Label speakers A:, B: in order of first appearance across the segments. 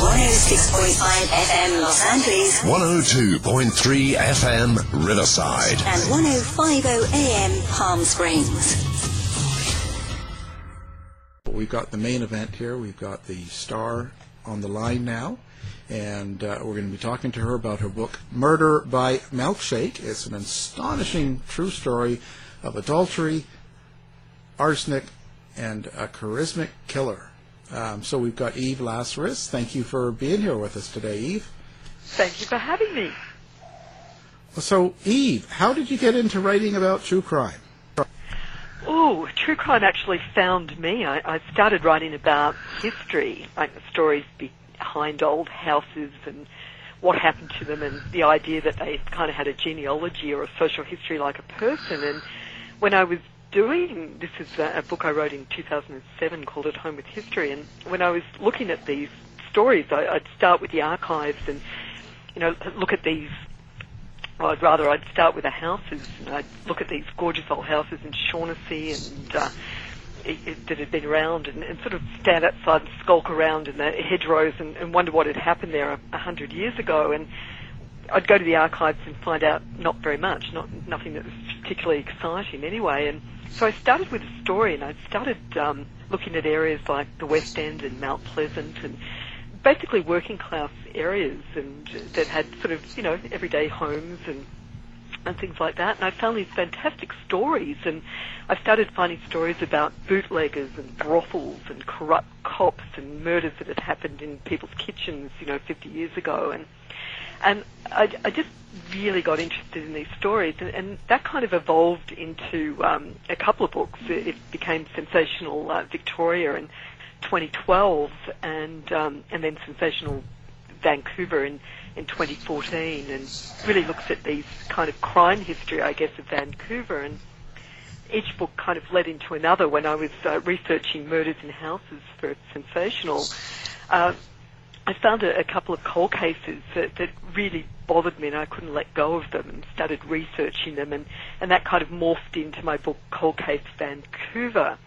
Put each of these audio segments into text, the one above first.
A: Heard on 106.5 FM Los Angeles
B: 102.3 FM Riverside.
A: and 105.0 AM Palm Springs.
C: We've got the main event here. We've got the star on the line now, and uh, we're going to be talking to her about her book Murder by Milkshake. It's an astonishing true story of adultery, arsenic, and a charismatic killer. Um, so we've got Eve Lazarus. Thank you for being here with us today, Eve.
D: Thank you for having me.
C: So, Eve, how did you get into writing about true crime?
D: Oh, true crime actually found me. I, I started writing about history, like the stories behind old houses and what happened to them, and the idea that they kind of had a genealogy or a social history like a person. And when I was doing this is a, book I wrote in 2007 called At Home with History, and when I was looking at these stories, I, I'd start with the archives and you know look at these well, I'd rather I'd start with the houses. And I'd look at these gorgeous old houses in Shaughnessy and uh, it, it, that had been around, and, and sort of stand outside and skulk around in the hedgerows and, and wonder what had happened there a, a hundred years ago. And I'd go to the archives and find out not very much, not nothing that was particularly exciting anyway. And so I started with a story, and I started um, looking at areas like the West End and Mount Pleasant and basically working class areas and that had sort of you know everyday homes and and things like that. And I found these fantastic stories, and I started finding stories about bootleggers and brothels and corrupt cops and murders that had happened in people's kitchens, you know, 50 years ago. And and I, I just really got interested in these stories, and, and that kind of evolved into um, a couple of books. It, it became Sensational uh, Victoria in 2012, and um, and then Sensational Vancouver in in 2014, and really looks at these kind of crime history, I guess, of Vancouver. And each book kind of led into another. When I was uh, researching murders in houses for Sensational, uh, I found a, a couple of cold cases that, that really bothered me, and I couldn't let go of them, and started researching them, and, and that kind of morphed into my book Cold Case Vancouver.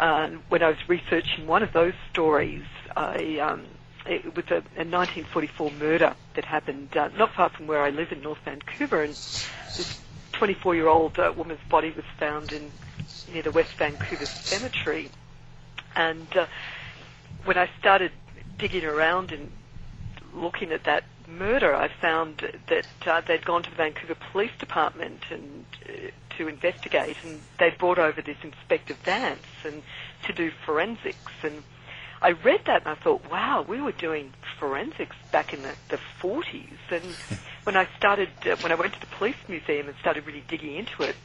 D: Uh, when I was researching one of those stories, I um, it was a, a 1944 murder that happened uh, not far from where I live in North Vancouver, and this 24-year-old uh, woman's body was found in near the West Vancouver Cemetery. And uh, when I started digging around and looking at that murder, I found that uh, they'd gone to the Vancouver Police Department and uh, to investigate, and they'd brought over this Inspector Vance and to do forensics and I read that and I thought, wow, we were doing forensics back in the, the 40s. And when I started, uh, when I went to the police museum and started really digging into it,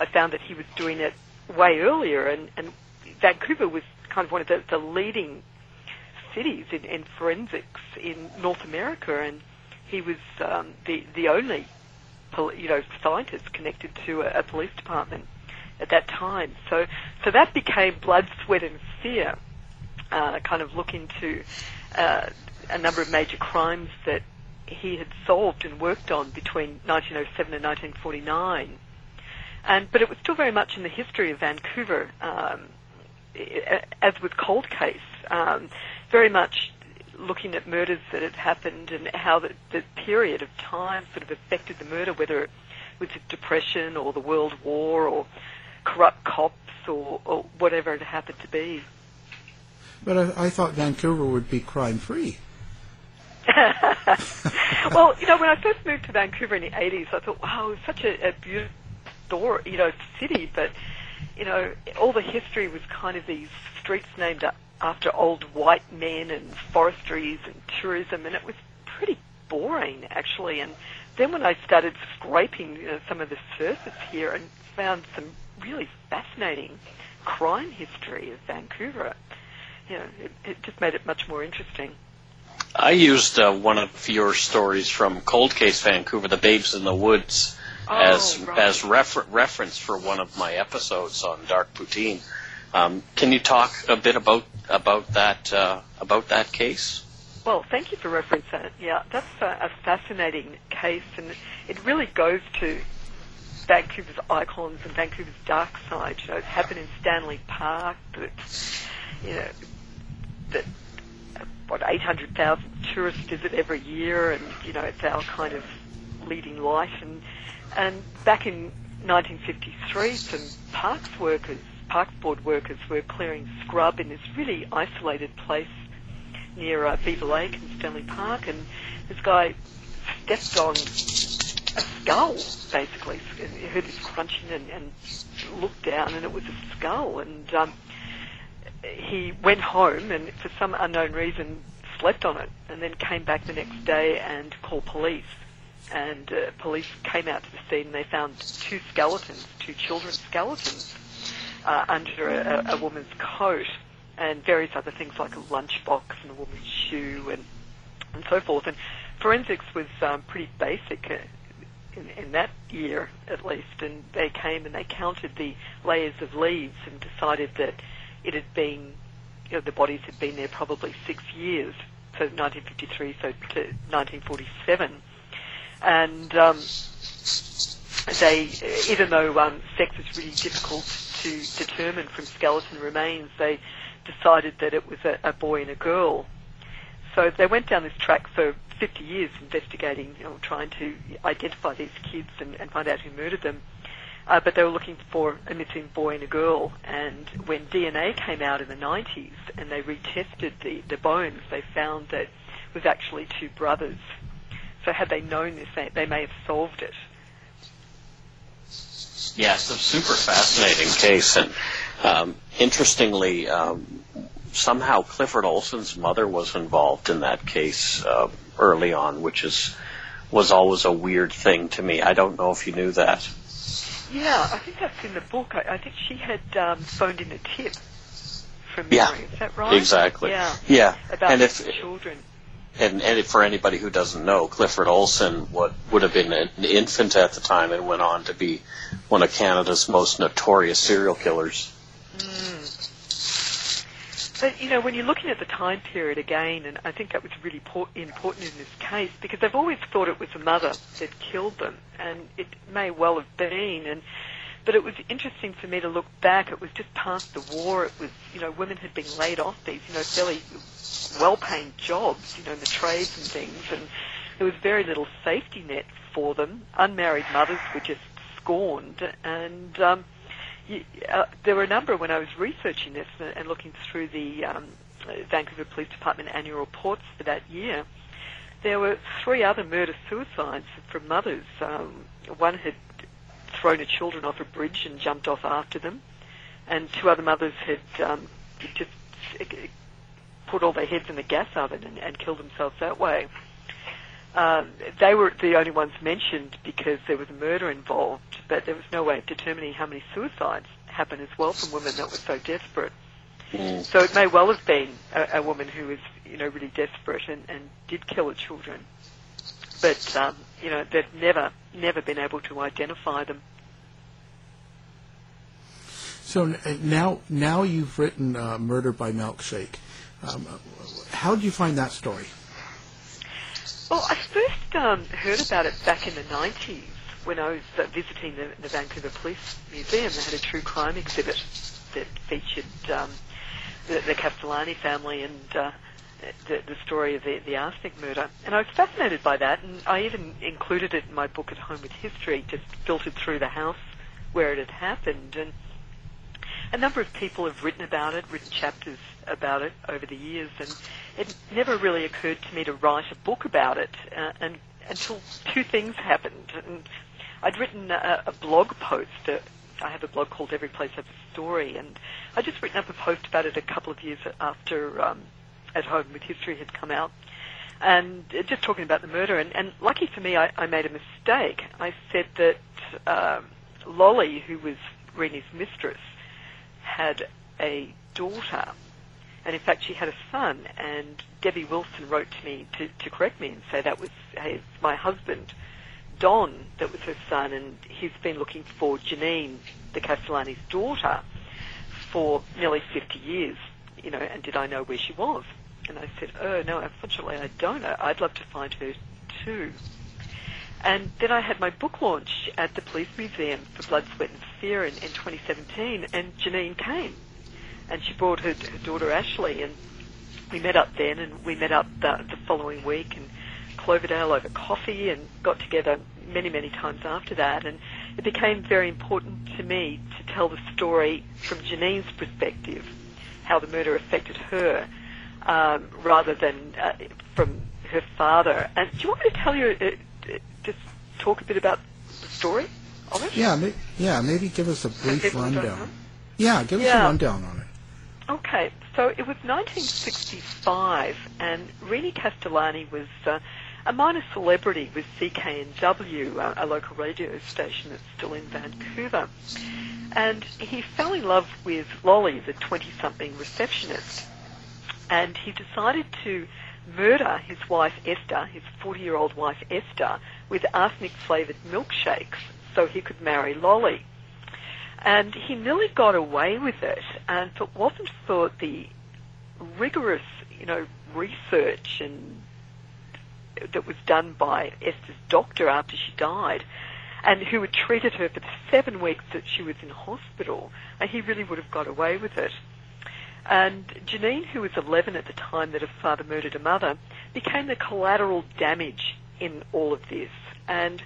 D: I found that he was doing it way earlier, and, and Vancouver was kind of one of the, the leading cities in, in forensics in North America, and he was um, the the only you know scientist connected to a, a police department at that time. So so that became blood, sweat, and fear. Uh, kind of look into uh, a number of major crimes that he had solved and worked on between 1907 and 1949. And but it was still very much in the history of Vancouver, um, as with cold case, um, very much looking at murders that had happened and how the, the period of time sort of affected the murder, whether it was the depression or the World War or corrupt cops or, or whatever it happened to be.
C: But I, I thought Vancouver would be crime free.
D: well, you know, when I first moved to Vancouver in the 80s, I thought, wow, it's such a, a beautiful you know, city, but, you know, all the history was kind of these streets named after old white men and forestries and tourism, and it was pretty boring, actually. And then when I started scraping you know, some of the surface here and found some really fascinating crime history of Vancouver, you know, it, it just made it much more interesting.
E: I used uh, one of your stories from Cold Case Vancouver, The Babes in the Woods,
D: oh,
E: as
D: right.
E: as refer- reference for one of my episodes on Dark Poutine. Um, can you talk a bit about about that uh, about that case?
D: Well, thank you for referencing that. Yeah, that's a, a fascinating case, and it really goes to Vancouver's icons and Vancouver's dark side. You know, it happened in Stanley Park. That you know that what 800,000 tourists visit every year, and you know it's our kind of leading light. And and back in 1953, some parks workers, parks board workers, were clearing scrub in this really isolated place near uh, Beaver Lake in Stanley Park, and this guy stepped on a skull, basically. He heard this crunching and, and looked down, and it was a skull. And um, he went home and, for some unknown reason, slept on it, and then came back the next day and called police. And uh, police came out to the scene, and they found two skeletons, two children's skeletons, uh, under a, a woman's coat, and various other things like a lunchbox and a woman's shoe, and and so forth. And forensics was um, pretty basic. Uh, in, in that year, at least, and they came and they counted the layers of leaves and decided that it had been, you know, the bodies had been there probably six years, so 1953, so to 1947, and um, they, even though um, sex is really difficult to determine from skeleton remains, they decided that it was a, a boy and a girl. So they went down this track for 50 years investigating, you know, trying to identify these kids and, and find out who murdered them. Uh, but they were looking for a missing boy and a girl. And when DNA came out in the 90s and they retested the, the bones, they found that it was actually two brothers. So had they known this, they, they may have solved it.
E: Yes, a super fascinating case, and um, interestingly, um, somehow Clifford Olson's mother was involved in that case uh, early on, which is was always a weird thing to me. I don't know if you knew that.
D: Yeah, I think that's in the book. I, I think she had um, phoned in a tip from
E: Yeah,
D: Mary. Is that right?
E: exactly.
D: Yeah.
E: Yeah,
D: About
E: and if
D: children.
E: And, and for anybody who doesn't know, Clifford Olson what would have been an infant at the time and went on to be one of Canada's most notorious serial killers. Mm.
D: But you know, when you're looking at the time period again, and I think that was really por- important in this case because they've always thought it was the mother that killed them, and it may well have been. And but it was interesting for me to look back. It was just past the war. It was you know women had been laid off these you know fairly well-paying jobs, you know, in the trades and things, and there was very little safety net for them. Unmarried mothers were just scorned, and um, y- uh, there were a number when I was researching this and, and looking through the um, Vancouver Police Department annual reports for that year. There were three other murder-suicides from mothers. Um, one had thrown her children off a bridge and jumped off after them, and two other mothers had um, just put all their heads in the gas oven and, and killed themselves that way. Um, they were the only ones mentioned because there was a murder involved, but there was no way of determining how many suicides happened as well from women that were so desperate. So it may well have been a, a woman who was, you know, really desperate and, and did kill her children. But, um, you know, they've never, never been able to identify them.
C: So uh, now, now you've written uh, "Murder by Milkshake." Um, how did you find that story?
D: Well, I first um, heard about it back in the 90s when I was uh, visiting the, the Vancouver Police Museum. They had a true crime exhibit that featured um, the, the Castellani family and uh, the, the story of the, the arsenic murder. And I was fascinated by that, and I even included it in my book at Home with History, just filtered through the house where it had happened. And a number of people have written about it, written chapters about it over the years, and it never really occurred to me to write a book about it uh, and, until two things happened. And I'd written a, a blog post. Uh, I have a blog called Every Place Has a Story, and I'd just written up a post about it a couple of years after um, At Home with History had come out. And uh, just talking about the murder, and, and lucky for me, I, I made a mistake. I said that um, Lolly, who was Rennie's mistress, had a daughter, and in fact she had a son. And Debbie Wilson wrote to me to, to correct me and say that was hey, my husband, Don, that was her son, and he's been looking for Janine, the Castellani's daughter, for nearly 50 years. You know, and did I know where she was? And I said, oh no, unfortunately I don't. I'd love to find her too. And then I had my book launch at the Police Museum for Blood, Sweat and Fear in, in 2017, and Janine came. And she brought her, her daughter Ashley, and we met up then, and we met up the, the following week in Cloverdale over coffee, and got together many, many times after that. And it became very important to me to tell the story from Janine's perspective, how the murder affected her, um, rather than uh, from her father. And do you want me to tell you, uh, just talk a bit about the story of it?
C: Yeah, ma- yeah. Maybe give us a brief
D: people don't know?
C: rundown. Yeah, give us a rundown on it.
D: Okay, so it was 1965, and Rennie Castellani was uh, a minor celebrity with CKNW, uh, a local radio station that's still in Vancouver. And he fell in love with Lolly, the 20-something receptionist, and he decided to murder his wife Esther, his 40-year-old wife Esther, with arsenic-flavored milkshakes so he could marry Lolly. And he nearly got away with it, and if it wasn't for the rigorous, you know, research and that was done by Esther's doctor after she died, and who had treated her for the seven weeks that she was in hospital, and he really would have got away with it. And Janine, who was 11 at the time that her father murdered her mother, became the collateral damage in all of this. And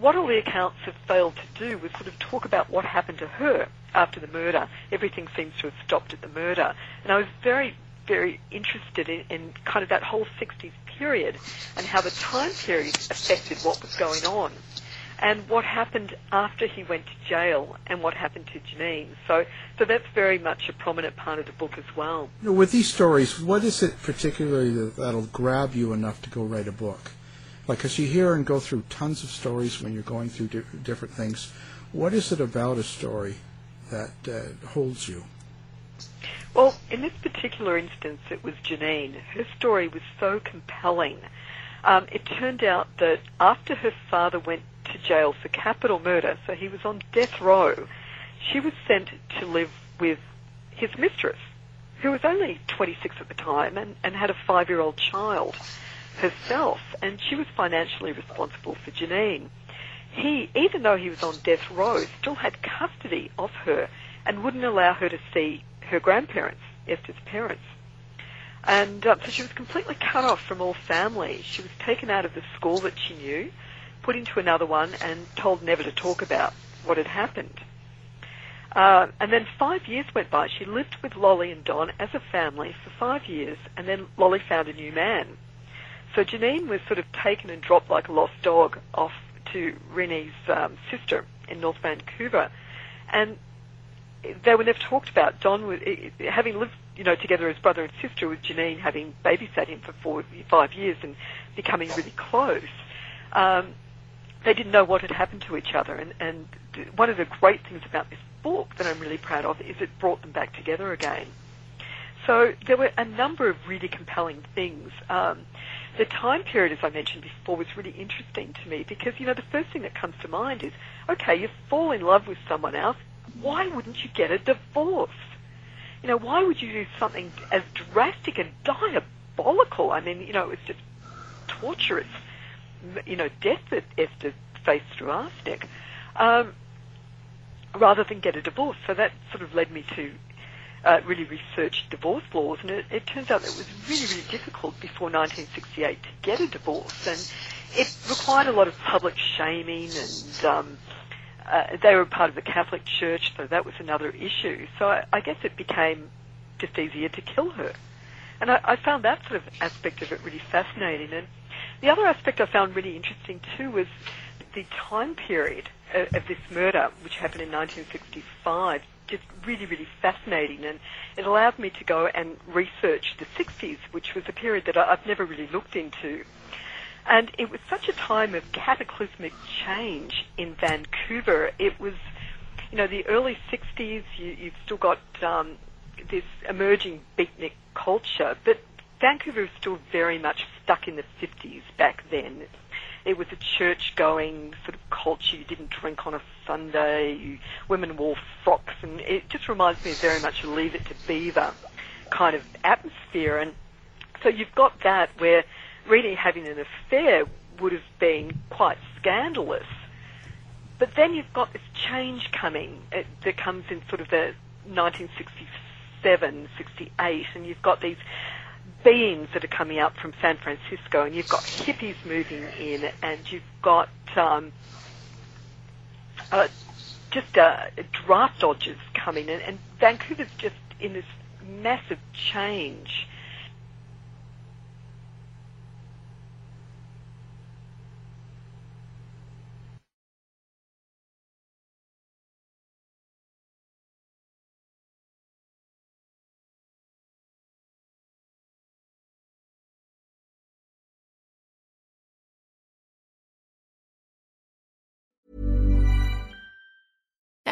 D: what all the accounts have failed to do was sort of talk about what happened to her after the murder. Everything seems to have stopped at the murder. And I was very, very interested in, in kind of that whole 60s period and how the time period affected what was going on and what happened after he went to jail and what happened to Janine. So, so that's very much a prominent part of the book as well.
C: You know, with these stories, what is it particularly that, that'll grab you enough to go write a book? Like, because you hear and go through tons of stories when you're going through di- different things. What is it about a story that uh, holds you?
D: Well, in this particular instance, it was Janine. Her story was so compelling. Um, it turned out that after her father went jail for capital murder, so he was on death row, she was sent to live with his mistress, who was only 26 at the time and, and had a five-year-old child herself, and she was financially responsible for Janine. He, even though he was on death row, still had custody of her and wouldn't allow her to see her grandparents, Esther's parents. And uh, so she was completely cut off from all family. She was taken out of the school that she knew, put into another one, and told never to talk about what had happened. Uh, and then five years went by. She lived with Lolly and Don as a family for five years, and then Lolly found a new man. So Janine was sort of taken and dropped like a lost dog off to Renee's um, sister in North Vancouver, and they were never talked about. Don was having lived you know, together as brother and sister with Janine having babysat him for four, five years and becoming really close. Um, they didn't know what had happened to each other. And, and one of the great things about this book that I'm really proud of is it brought them back together again. So there were a number of really compelling things. Um, the time period, as I mentioned before, was really interesting to me because, you know, the first thing that comes to mind is, okay, you fall in love with someone else, why wouldn't you get a divorce? You know, why would you do something as drastic and diabolical? I mean, you know, it was just torturous, you know, death that Esther faced through arsenic, um, rather than get a divorce. So that sort of led me to uh, really research divorce laws, and it, it turns out that it was really, really difficult before 1968 to get a divorce, and it required a lot of public shaming, and um, uh, they were part of the Catholic Church, so that was another issue. So I, I guess it became just easier to kill her, and I, I found that sort of aspect of it really fascinating. And the other aspect I found really interesting too was the time period of, of this murder, which happened in 1965 just really, really fascinating, and it allowed me to go and research the 60s, which was a period that I've never really looked into. And it was such a time of cataclysmic change in Vancouver. It was, you know, the early 60s, you, you've still got um, this emerging beatnik culture, but Vancouver was still very much stuck in the 50s back then. It was a church-going sort of culture. You didn't drink on a Sunday. You, women wore frocks, and it just reminds me of very much of Leave It to Beaver kind of atmosphere. And so you've got that where really having an affair would have been quite scandalous. But then you've got this change coming it, that comes in sort of the 1967, 68, and you've got these beings that are coming out from San Francisco, and you've got hippies moving in, and you've got um, uh, just uh, draft dodgers coming in, and Vancouver's just in this massive change.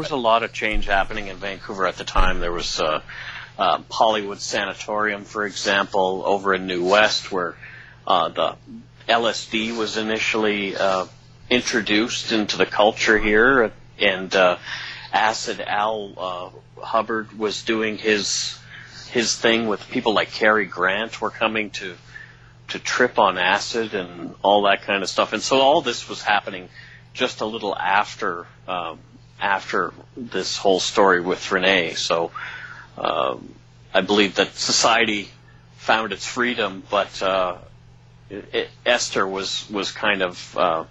E: Was a lot of change happening in Vancouver at the time. There was uh, uh, Hollywood Sanatorium, for example, over in New West, where uh, the LSD was initially uh, introduced into the culture here, and uh, Acid Al uh, Hubbard was doing his his thing with people like Cary Grant were coming to to trip on acid and all that kind of stuff, and so all this was happening just a little after um, after this whole story with Renee. So um, I believe that society found its freedom, but uh, it, Esther was was kind of uh,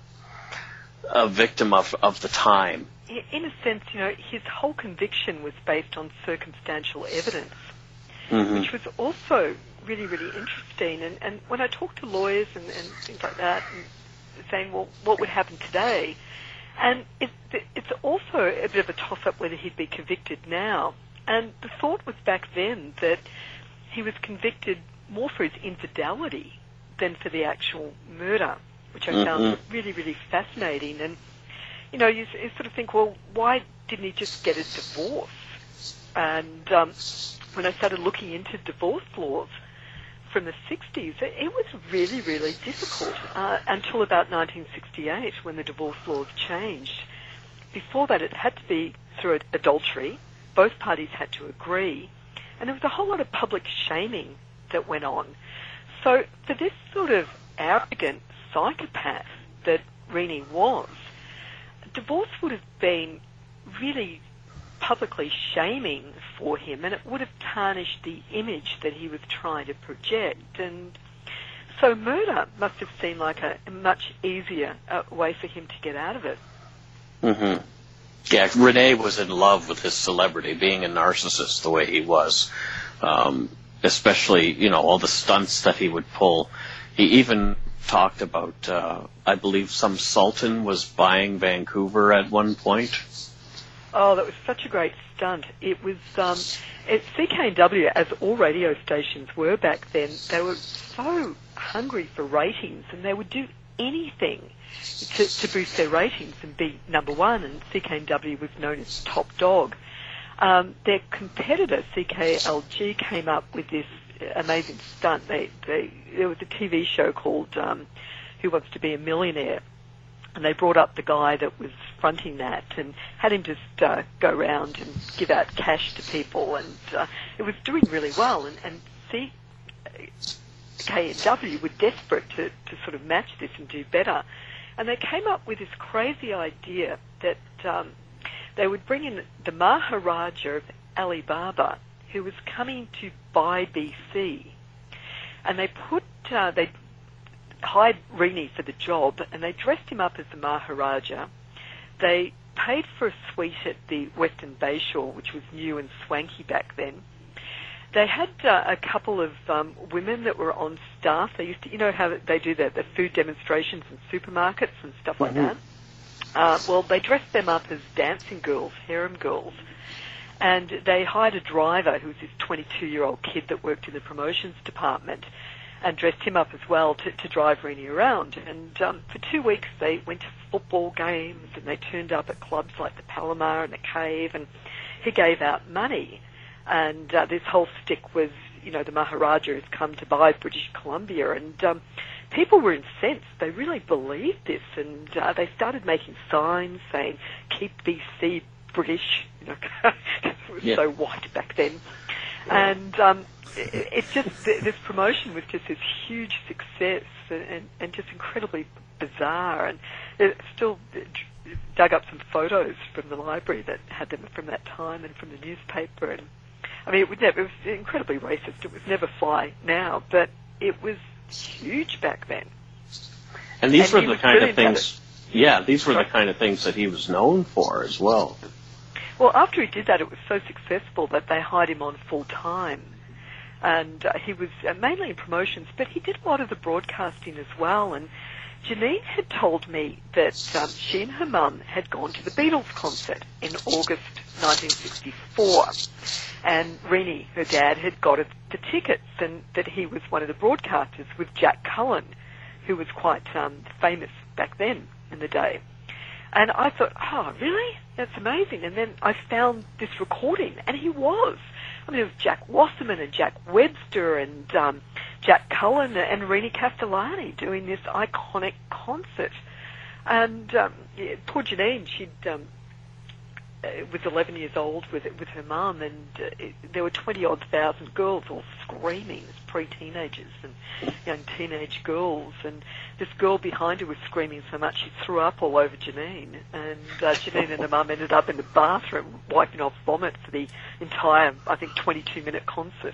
E: a victim of of the time.
D: In a sense, you know, his whole conviction was based on circumstantial evidence,
E: Mm-hmm.
D: which was also really, really interesting. And, and when I talked to lawyers and, and things like that, and saying, well, what would happen today? And it, it's also a bit of a toss-up whether he'd be convicted now. And the thought was back then that he was convicted more for his infidelity than for the actual murder, which I found
E: Mhm.
D: really, really fascinating. And you know, you, you sort of think, well, why didn't he just get a divorce? And um, when I started looking into divorce laws from the 60s, it, was really, really difficult uh, until about 1968 when the divorce laws changed. Before that, it had to be through adultery. Both parties had to agree. And there was a whole lot of public shaming that went on. So for this sort of arrogant psychopath that Rennie was, divorce would have been really publicly shaming for him and it would have tarnished the image that he was trying to project and so murder must have seemed like a, much easier uh, way for him to get out of it.
E: hmm Yeah, Renee was in love with his celebrity, being a narcissist the way he was. Um, especially, you know, all the stunts that he would pull. He even talked about, uh, I believe, some sultan was buying Vancouver at one point.
D: Oh, that was such a great stunt. It was um, at CKNW, as all radio stations were back then. They were so hungry for ratings, and they would do anything to, to boost their ratings and be number one. And CKNW was known as top dog. Um, their competitor CKLG came up with this amazing stunt. They, they, there was a TV show called um, Who Wants to Be a Millionaire, and they brought up the guy that was fronting that and had him just uh, go around and give out cash to people, and uh, it was doing really well. And, and see, KNW were desperate to, to sort of match this and do better, and they came up with this crazy idea that um, they would bring in the Maharaja of Alibaba, who was coming to buy BC, and they put uh, they hired Rennie for the job, and they dressed him up as the Maharaja. They paid for a suite at the Westin Bayshore, which was new and swanky back then. They had uh, a couple of um, women that were on staff. They used to, you know, how they do the, the food demonstrations in supermarkets and stuff like that. Uh, well, they dressed them up as dancing girls, harem girls, and they hired a driver who was this 22-year-old kid that worked in the promotions department, and dressed him up as well to, to drive Rennie around. And um, for two weeks, they went to football games and they turned up at clubs like the Palomar and the Cave, and he gave out money. And uh, this whole stick was, you know, the Maharaja has come to buy British Columbia, and um, people were incensed. They really believed this, and uh, they started making signs saying, "Keep BC British." You know, it was
E: Yeah.
D: so white back then, and um, it, it just this promotion was just this huge success, and, and, and just incredibly bizarre. And it still d- dug up some photos from the library that had them from that time and from the newspaper, and I mean, it would never. It was incredibly racist. It would never fly now, but it was huge back then.
E: And these
D: And
E: were the kind of things. Yeah, these were the kind of things that he was known for as well.
D: Well, after he did that, it was so successful that they hired him on full time. and uh, he was uh, mainly in promotions, but he did a lot of the broadcasting as well. And Janine had told me that um, she and her mum had gone to the Beatles concert in August 1964, and Rennie, her dad, had got the tickets, and that he was one of the broadcasters with Jack Cullen, who was quite um, famous back then in the day. And I thought, oh, really? That's amazing. And then I found this recording, and he was. I mean, it was Jack Wasserman and Jack Webster and um, Jack Cullen and Rennie Castellani doing this iconic concert. And um, yeah, poor Janine, she'd um, was 11 years old with with her mum, and uh, it, there were 20 odd thousand girls all screaming, as pre-teenagers and young teenage girls, and this girl behind her was screaming so much she threw up all over Janine, and uh, Janine and her mum ended up in the bathroom wiping off vomit for the entire, I think, 22-minute concert.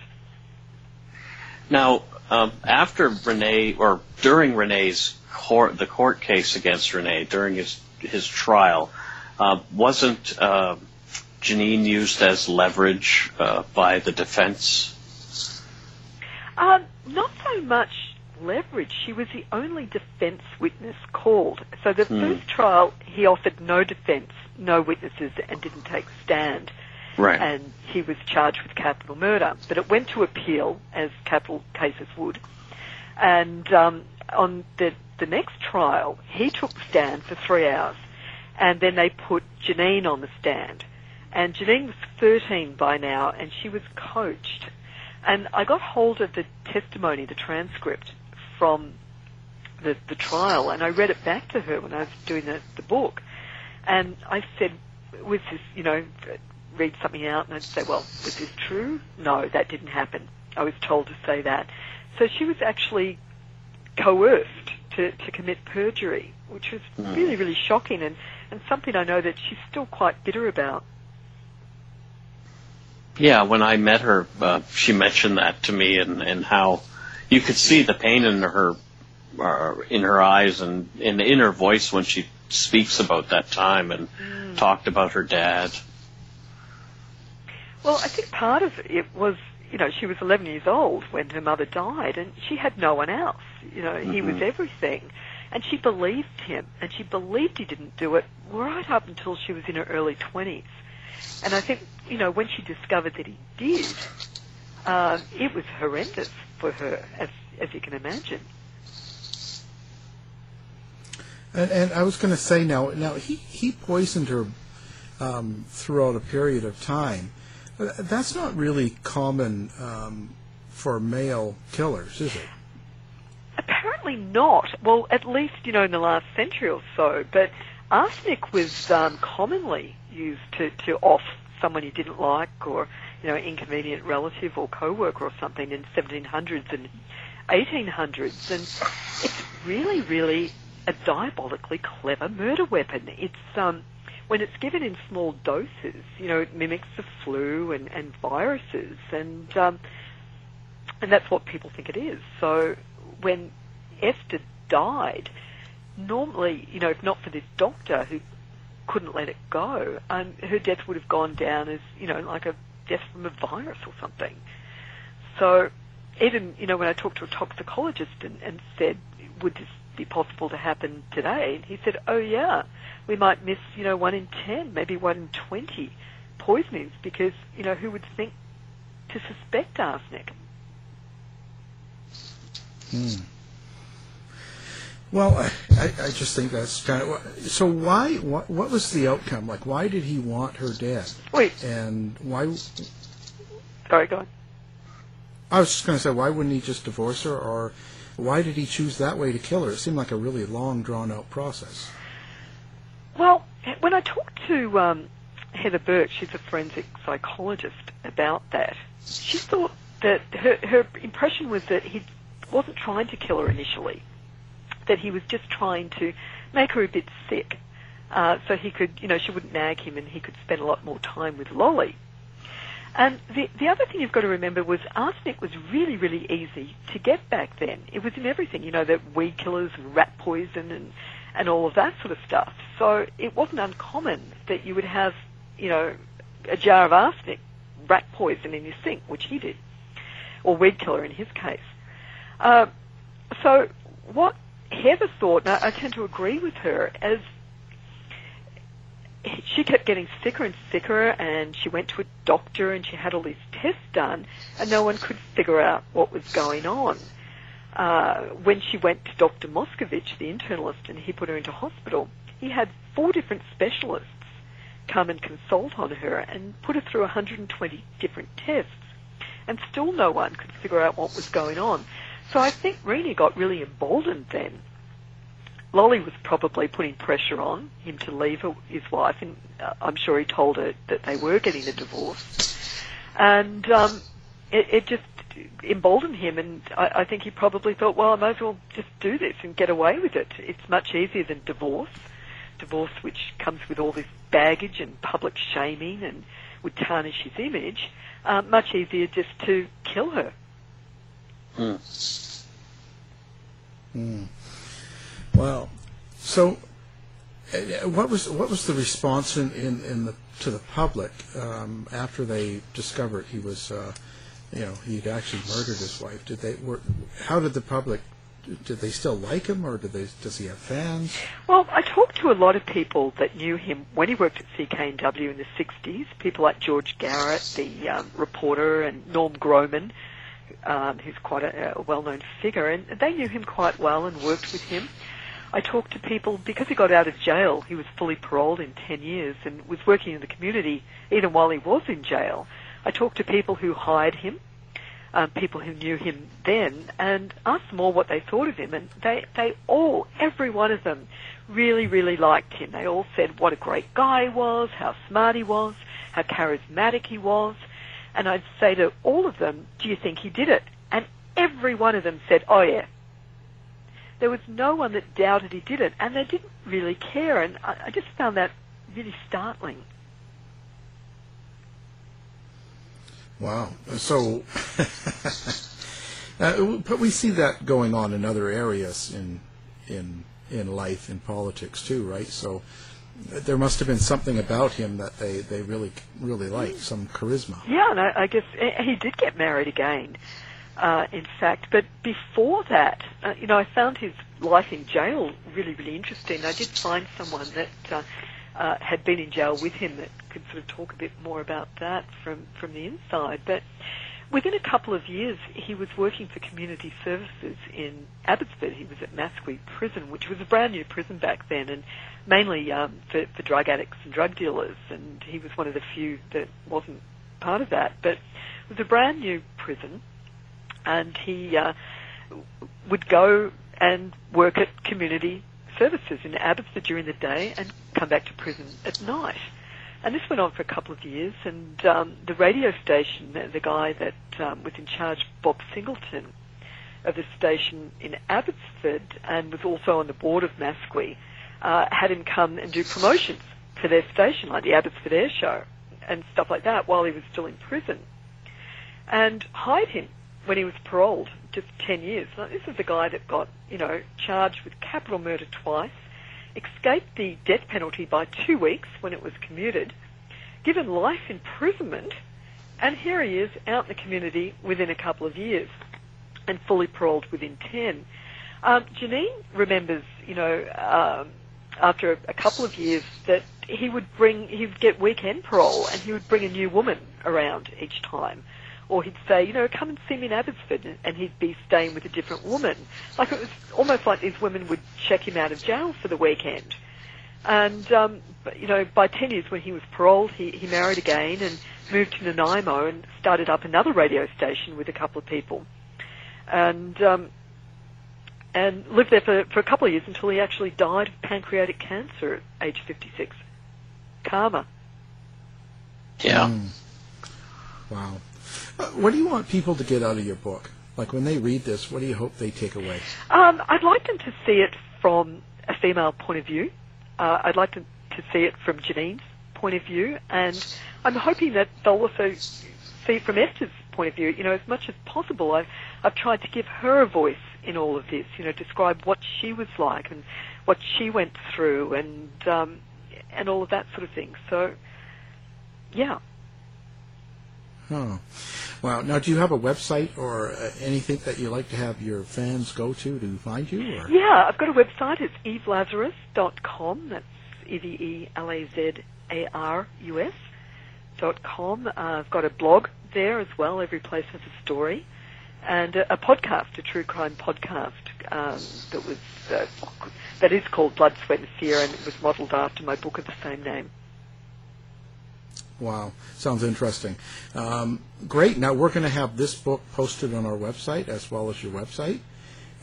E: Now, um, after Renee, or during Renee's court, the court case against Renee, during his his trial. Uh, wasn't uh, Janine used as leverage uh, by the defense?
D: Um, not so much leverage. She was the only defense witness called. So the
E: Hmm.
D: first trial, he offered no defense, no witnesses, and didn't take a stand.
E: Right.
D: And he was charged with capital murder. But it went to appeal, as capital cases would. And um, on the, the next trial, he took the stand for three hours. And then they put Janine on the stand. And Janine was 13 by now, and she was coached. And I got hold of the testimony, the transcript from the, the trial, and I read it back to her when I was doing the, the book. And I said, was this, you know, read something out, and I'd say, well, was this true? No, that didn't happen. I was told to say that. So she was actually coerced to, to commit perjury, which was
E: Mm.
D: really, really shocking and, and something I know that she's still quite bitter about.
E: Yeah, when I met her, uh, she mentioned that to me, and, and how you could see the pain in her uh, in her eyes and in in her voice when she speaks about that time and talked about her dad.
D: Well, I think part of it was, you know, she was 11 years old when her mother died, and she had no one else. You know, he was
E: Mhm.
D: everything. And she believed him, and she believed he didn't do it right up until she was in her early 20s. And I think, you know, when she discovered that he did, um, it was horrendous for her, as, as you can imagine.
C: And, and I was going to say now, now he, he poisoned her um, throughout a period of time. Uh, That's not really common um, for male killers, is it?
D: Apparently not. Well, at least, you know, in the last century or so. But arsenic was um, commonly used to, to off someone you didn't like or, you know, inconvenient relative or co-worker or something in 1700s and 1800s. And it's really, really a diabolically clever murder weapon. It's, um, when it's given in small doses, you know, it mimics the flu and, and viruses. And, um, and that's what people think it is. So when Esther died, normally, you know, if not for this doctor who couldn't let it go, um, her death would have gone down as, you know, like a death from a virus or something. So even, you know, when I talked to a toxicologist and, and said, would this be possible to happen today? He said, oh yeah, we might miss, you know, one in ten, maybe one in twenty poisonings because, you know, who would think to suspect arsenic?
C: Hmm. Well, I, I just think that's kind of so. Why? What, what was the outcome? Like, why did he want her dead?
D: Wait.
C: And why?
D: Sorry, go on.
C: I was just going to say, why wouldn't he just divorce her, or why did he choose that way to kill her? It seemed like a really long, drawn-out process.
D: Well, when I talked to um, Heather Burke, she's a forensic psychologist, about that, she thought that her, her impression was that he wasn't trying to kill her initially, that he was just trying to make her a bit sick, uh, so he could, you know, she wouldn't nag him and he could spend a lot more time with Lolly. And the, the other thing you've got to remember was arsenic was really, really easy to get back then. It was in everything, you know, the weed killers and rat poison and, and all of that sort of stuff. So it wasn't uncommon that you would have, you know, a jar of arsenic, rat poison in your sink, which he did. or weed killer in his case. Uh, so what Heather thought, and I, I tend to agree with her, as she kept getting sicker and sicker, and she went to a doctor and she had all these tests done, and no one could figure out what was going on. Uh, when she went to Dr. Moskovich, the internalist, and he put her into hospital, he had four different specialists come and consult on her and put her through 120 different tests, and still no one could figure out what was going on. So I think Rennie got really emboldened then Lolly was probably putting pressure on him to leave his wife, and uh, I'm sure he told her that they were getting a divorce. And um, it, it just emboldened him, and I, I think he probably thought, well, I might as well just do this and get away with it. It's much easier than divorce. Divorce, which comes with all this baggage and public shaming and would tarnish his image. Uh, much easier just to kill her.
E: Hmm.
C: Mm. Well, so uh, what was what was the response in, in, in the to the public um, after they discovered he was, uh, you know, he'd actually murdered his wife? Did they were how did the public did they still like him, or did they, does he have fans?
D: Well, I talked to a lot of people that knew him when he worked at CKNW in the 60s, people like George Garrett, the um, reporter, and Norm Grohmann, um, who's quite a, a well-known figure, and they knew him quite well and worked with him. I talked to people because he got out of jail. He was fully paroled in 10 years and was working in the community even while he was in jail. I talked to people who hired him, um, people who knew him then, and asked them all what they thought of him. And they, they all, every one of them, really, really liked him. They all said what a great guy he was, how smart he was, how charismatic he was. And I'd say to all of them, do you think he did it? And every one of them said, oh yeah, there was no one that doubted he did it, and they didn't really care. And I, I just found that really startling.
C: Wow. So, uh, but we see that going on in other areas in in in life, in politics too, right? So, there must have been something about him that they, they really really liked, some charisma.
D: Yeah, and I, I guess eh, he did get married again uh, in fact. But before that, uh, you know, I found his life in jail really, really interesting. I did find someone that uh, uh, had been in jail with him that could sort of talk a bit more about that from, from the inside. But within a couple of years, he was working for community services in Abbotsford. He was at Matsqui Prison, which was a brand new prison back then, and mainly um, for, for drug addicts and drug dealers. And he was one of the few that wasn't part of that. But it was a brand new prison and he uh, would go and work at community services in Abbotsford during the day and come back to prison at night. And this went on for a couple of years, and um, the radio station, the guy that um, was in charge, Bob Singleton, of the station in Abbotsford, and was also on the board of Matsqui, uh, had him come and do promotions for their station, like the Abbotsford Air Show and stuff like that, while he was still in prison, and hired him when he was paroled, just 10 years. Now, this is a guy that got, you know, charged with capital murder twice, escaped the death penalty by two weeks when it was commuted, given life imprisonment, and here he is out in the community within a couple of years and fully paroled within 10. Um, Janine remembers, you know, um, after a, a couple of years that he would bring, he would get weekend parole and he would bring a new woman around each time or he'd say, you know, come and see me in Abbotsford, and he'd be staying with a different woman. Like it was almost like these women would check him out of jail for the weekend. And um, but, you know, by ten years when he was paroled, he, he married again and moved to Nanaimo and started up another radio station with a couple of people, and um, and lived there for for a couple of years until he actually died of pancreatic cancer at age fifty six. Karma.
E: Yeah.
C: Mm. Wow. Uh, what do you want people to get out of your book? Like when they read this, what do you hope they take away?
D: Um, I'd like them to see it from a female point of view. Uh, I'd like them to see it from Janine's point of view, and I'm hoping that they'll also see from Esther's point of view. You know, as much as possible, I've I've tried to give her a voice in all of this. You know, describe what she was like and what she went through, and um, and all of that sort of thing. So, yeah.
C: Oh. Wow. Now, do you have a website or uh, anything that you like to have your fans go to to find you? Or?
D: Yeah, I've got a website. It's evelazarus.com. That's E-V-E-L-A-Z-A-R-U-S dot com. Uh, I've got a blog there as well. Every place has a story. And a, a podcast, a true crime podcast um, that was uh, that is called Blood, Sweat and Fear, and it was modelled after my book of the same name.
C: Wow, sounds interesting. Um, great. Now we're going to have this book posted on our website as well as your website,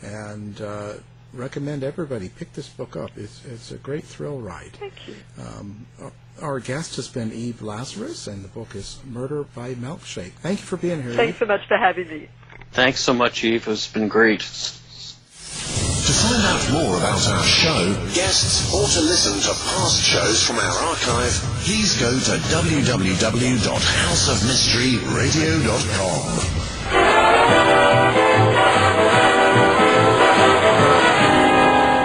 C: and uh, recommend everybody pick this book up. It's it's a great thrill ride.
D: Thank you.
C: Um, our- our guest has been Eve Lazarus, and the book is Murder by Milkshake. Thank you for being here.
D: Thanks so much for having me.
E: Thanks so much, Eve. It's been great.
B: To find out more about our show, guests, or to listen to past shows from our archive, please go to www.houseofmysteryradio.com.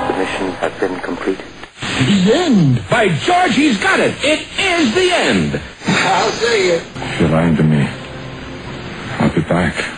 F: The mission has been completed.
G: The end! By George, he's got it! It is the end! How say you?
H: You're lying to me. I'll be back.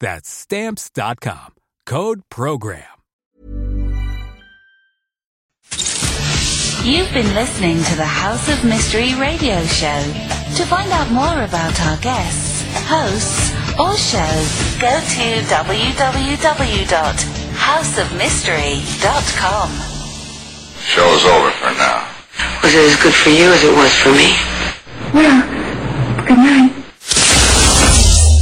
I: That's stamps.com. Code program.
J: You've been listening to the House of Mystery radio show. To find out more about our guests, hosts, or shows, go to www.houseofmystery.com.
H: Show's over for now.
K: Was it as good for you as it was for me?
J: Well, good night.